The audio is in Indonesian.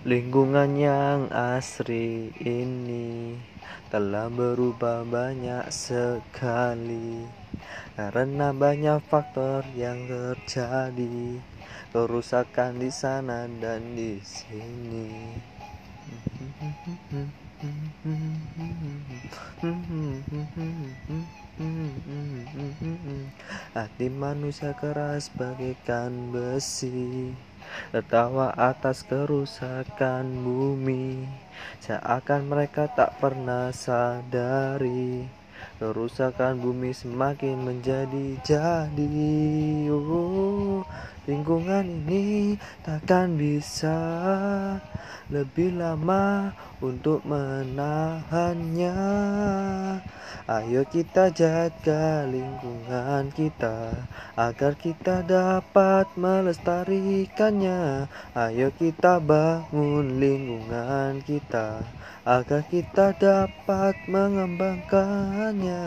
Lingkungan yang asri ini telah berubah banyak sekali karena banyak faktor yang terjadi kerusakan di sana dan di sini. Hati manusia keras bagaikan besi Tertawa atas kerusakan bumi. Seakan mereka tak pernah sadari Kerusakan bumi semakin menjadi-jadi oh, Lingkungan ini takkan bisa lebih lama untuk menahannya Ayo kita jaga lingkungan kita Agar kita dapat melestarikannya. Ayo kita bangun lingkungan kita Agar kita dapat mengembangkannya